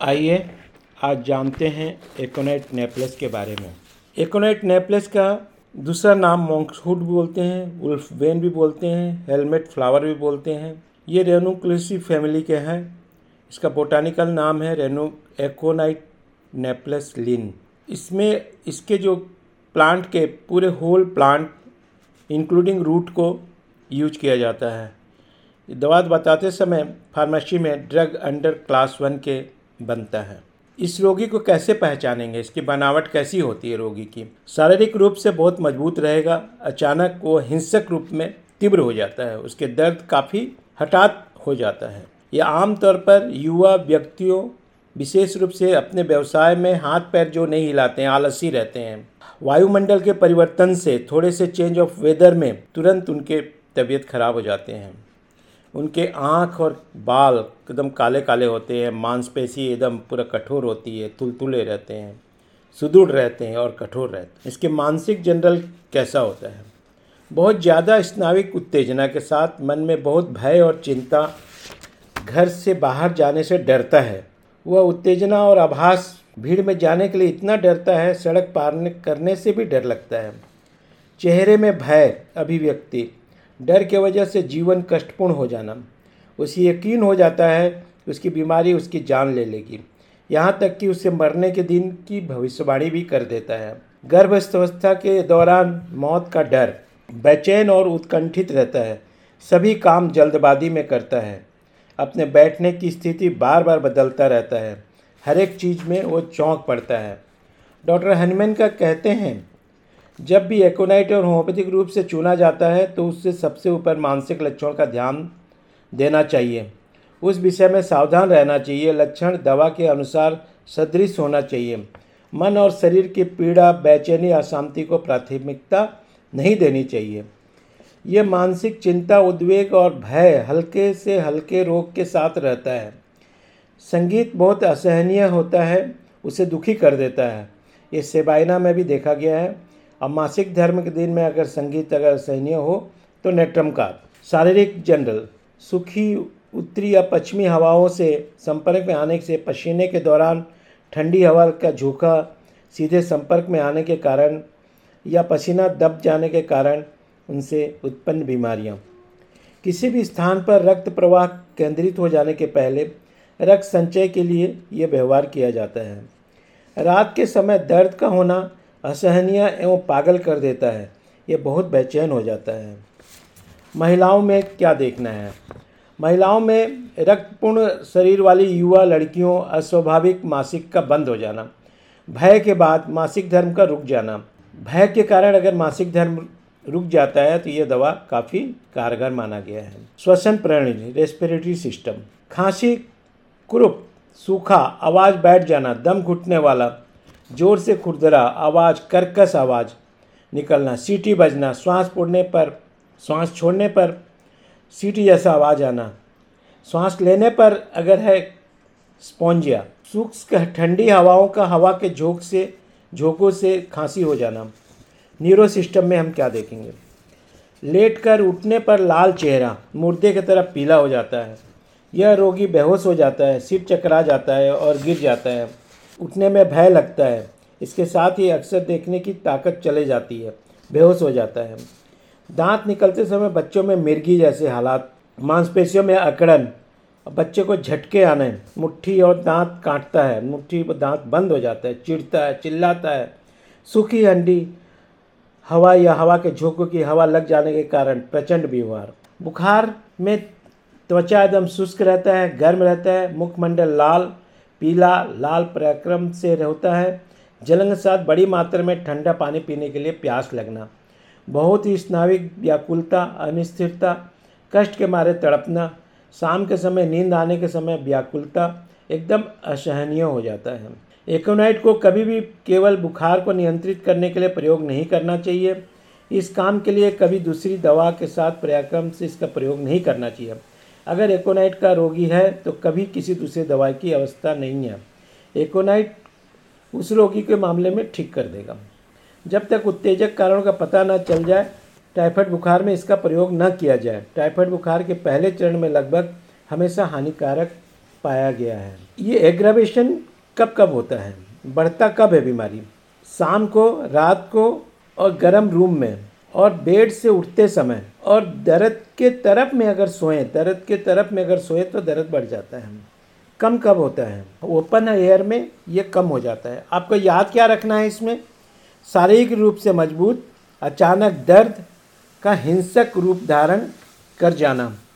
आइए, आज जानते हैं एकोनाइट नेपलेस के बारे में। एकोनाइट नेपलेस का दूसरा नाम मोंक्सहुड भी बोलते हैं उल्फ वेन भी बोलते हैं, हेलमेट फ्लावर भी बोलते हैं। ये रेनोक्लेसी फैमिली के हैं। इसका बोटानिकल नाम है रेनो एकोनाइट नेपलेस लिन। इसमें इसके जो प्लांट के पूरे होल प्लांट, इंक्लूडिंग रूट को यूज़ किया जाता है। दवा बताते समय फार्मेसी में ड्रग अंडर क्लास वन के बनता है। इस रोगी को कैसे पहचानेंगे? इसकी बनावट कैसी होती है रोगी की? शारीरिक रूप से बहुत मज़बूत रहेगा, अचानक वो हिंसक रूप में तीव्र हो जाता है, उसके दर्द काफ़ी हठात हो जाता है। यह आमतौर पर युवा व्यक्तियों, विशेष रूप से अपने व्यवसाय में हाथ पैर जो नहीं हिलाते हैं, आलसी रहते हैं। वायुमंडल के परिवर्तन से थोड़े से चेंज ऑफ़ वेदर में तुरंत उनके तबीयत खराब हो जाते हैं। उनके आँख और बाल एकदम काले काले होते हैं, मांसपेशी एकदम पूरा कठोर होती है, तुलतुले रहते हैं, सुदृढ़ रहते हैं और कठोर रहते हैं। इसके मानसिक जनरल कैसा होता है? बहुत ज़्यादा स्नाविक उत्तेजना के साथ मन में बहुत भय और चिंता घर से बाहर जाने से डरता है। वह उत्तेजना और आभास भीड़ में जाने के लिए इतना डरता है, सड़क पार करने से भी डर लगता है। चेहरे में भय, अभिव्यक्ति डर के वजह से जीवन कष्टपूर्ण हो जाना। उसे यकीन हो जाता है कि उसकी बीमारी उसकी जान ले लेगी। यहाँ तक कि उसे मरने के दिन की भविष्यवाणी भी कर देता है। गर्भावस्था के दौरान मौत का डर, बेचैन और उत्कंठित रहता है। सभी काम जल्दबाजी में करता है। अपने बैठने की स्थिति बार बार बदलता रहता है। हर एक चीज़ में वो चौंक पड़ता है। डॉक्टर हनुमैन का कहते हैं जब भी एकोनाइट और होम्योपैथिक रूप से चुना जाता है तो उससे सबसे ऊपर मानसिक लक्षण का ध्यान देना चाहिए। उस विषय में सावधान रहना चाहिए। लक्षण दवा के अनुसार सदृश होना चाहिए। मन और शरीर की पीड़ा, बेचैनी, अशांति को प्राथमिकता नहीं देनी चाहिए। यह मानसिक चिंता, उद्वेग और भय हल्के से हल्के रोग के साथ रहता है। संगीत बहुत असहनीय होता है, उसे दुखी कर देता है। ये सेबाइना में भी देखा गया है। अब मासिक धर्म के दिन में अगर संगीत, अगर असहनीय हो तो नेट्रम का। शारीरिक जनरल सुखी, उत्तरी या पश्चिमी हवाओं से संपर्क में आने से पसीने के दौरान ठंडी हवा का झोंका सीधे संपर्क में आने के कारण या पसीना दब जाने के कारण उनसे उत्पन्न बीमारियाँ। किसी भी स्थान पर रक्त प्रवाह केंद्रित हो जाने के पहले रक्त संचय के लिए ये व्यवहार किया जाता है। रात के समय दर्द का होना असहनीय एवं पागल कर देता है। ये बहुत बेचैन हो जाता है। महिलाओं में क्या देखना है? महिलाओं में रक्तपूर्ण शरीर वाली युवा लड़कियों, अस्वाभाविक मासिक का बंद हो जाना। भय के बाद मासिक धर्म का रुक जाना। भय के कारण अगर मासिक धर्म रुक जाता है तो ये दवा काफ़ी कारगर माना गया है। श्वसन प्रणाली रेस्पिरेटरी सिस्टम खांसी, कुरुप, सूखा, आवाज़ बैठ जाना, दम घुटने वाला ज़ोर से खुरदरा, आवाज़, कर्कश आवाज़। निकलना, सीटी बजना, श्वास पड़ने पर, श्वास छोड़ने पर, सीटी जैसा आवाज़ आना। श्वास लेने पर अगर है स्पॉन्जिया सूक्ष्म ठंडी हवाओं का, हवा के झोंक से, झोंकों से खांसी हो जाना। न्यूरो सिस्टम में हम क्या देखेंगे? लेट कर उठने पर लाल चेहरा, मुर्दे की तरफ़ पीला हो जाता है। यह रोगी बेहोश हो जाता है, सिर चकरा जाता है और गिर जाता है। उठने में भय लगता है। इसके साथ ही अक्सर देखने की ताकत चले जाती है। बेहोश हो जाता है। दांत निकलते समय बच्चों में मिर्गी जैसे हालात, मांसपेशियों में अकड़न, बच्चे को झटके आने, मुट्ठी और दांत काटता है। मुट्ठी दांत बंद हो जाता है, चिढ़ता है, चिल्लाता है। सूखी हंडी, हवा या हवा के झोंकों की हवा लग जाने के कारण प्रचंड बीमार। बुखार में त्वचा एकदम शुष्क रहता है, गर्म रहता है, मुखमंडल लाल पीला, लाल पराक्रम से होता है। जलन के साथ बड़ी मात्रा में ठंडा पानी पीने के लिए प्यास लगना। बहुत ही स्नाविक व्याकुलता अनिश्चितता कष्ट के मारे तड़पना, शाम के समय नींद आने के समय व्याकुलता एकदम असहनीय हो जाता है। एकोनाइट को कभी भी केवल बुखार को नियंत्रित करने के लिए प्रयोग नहीं करना चाहिए। इस काम के लिए कभी दूसरी दवा के साथ पर्याक्रम से इसका प्रयोग नहीं करना चाहिए। अगर एकोनाइट का रोगी है तो कभी किसी दूसरी दवाई की अवस्था नहीं है। एकोनाइट उस रोगी के मामले में ठीक कर देगा। जब तक उत्तेजक कारणों का पता न चल जाए, टाइफाइड बुखार में इसका प्रयोग न किया जाए। टाइफाइड बुखार के पहले चरण में लगभग हमेशा हानिकारक पाया गया है। ये एग्रावेशन कब कब होता है? बढ़ता कब है बीमारी? शाम को, रात को और गर्म रूम में? और बेड से उठते समय और दर्द के तरफ़ में अगर सोएँ, दर्द के तरफ़ में अगर सोएँ तो दर्द बढ़ जाता है। कम कब होता है? ओपन एयर में ये कम हो जाता है। आपको याद क्या रखना है इसमें? शारीरिक रूप से मज़बूत, अचानक दर्द का हिंसक रूप धारण कर जाना।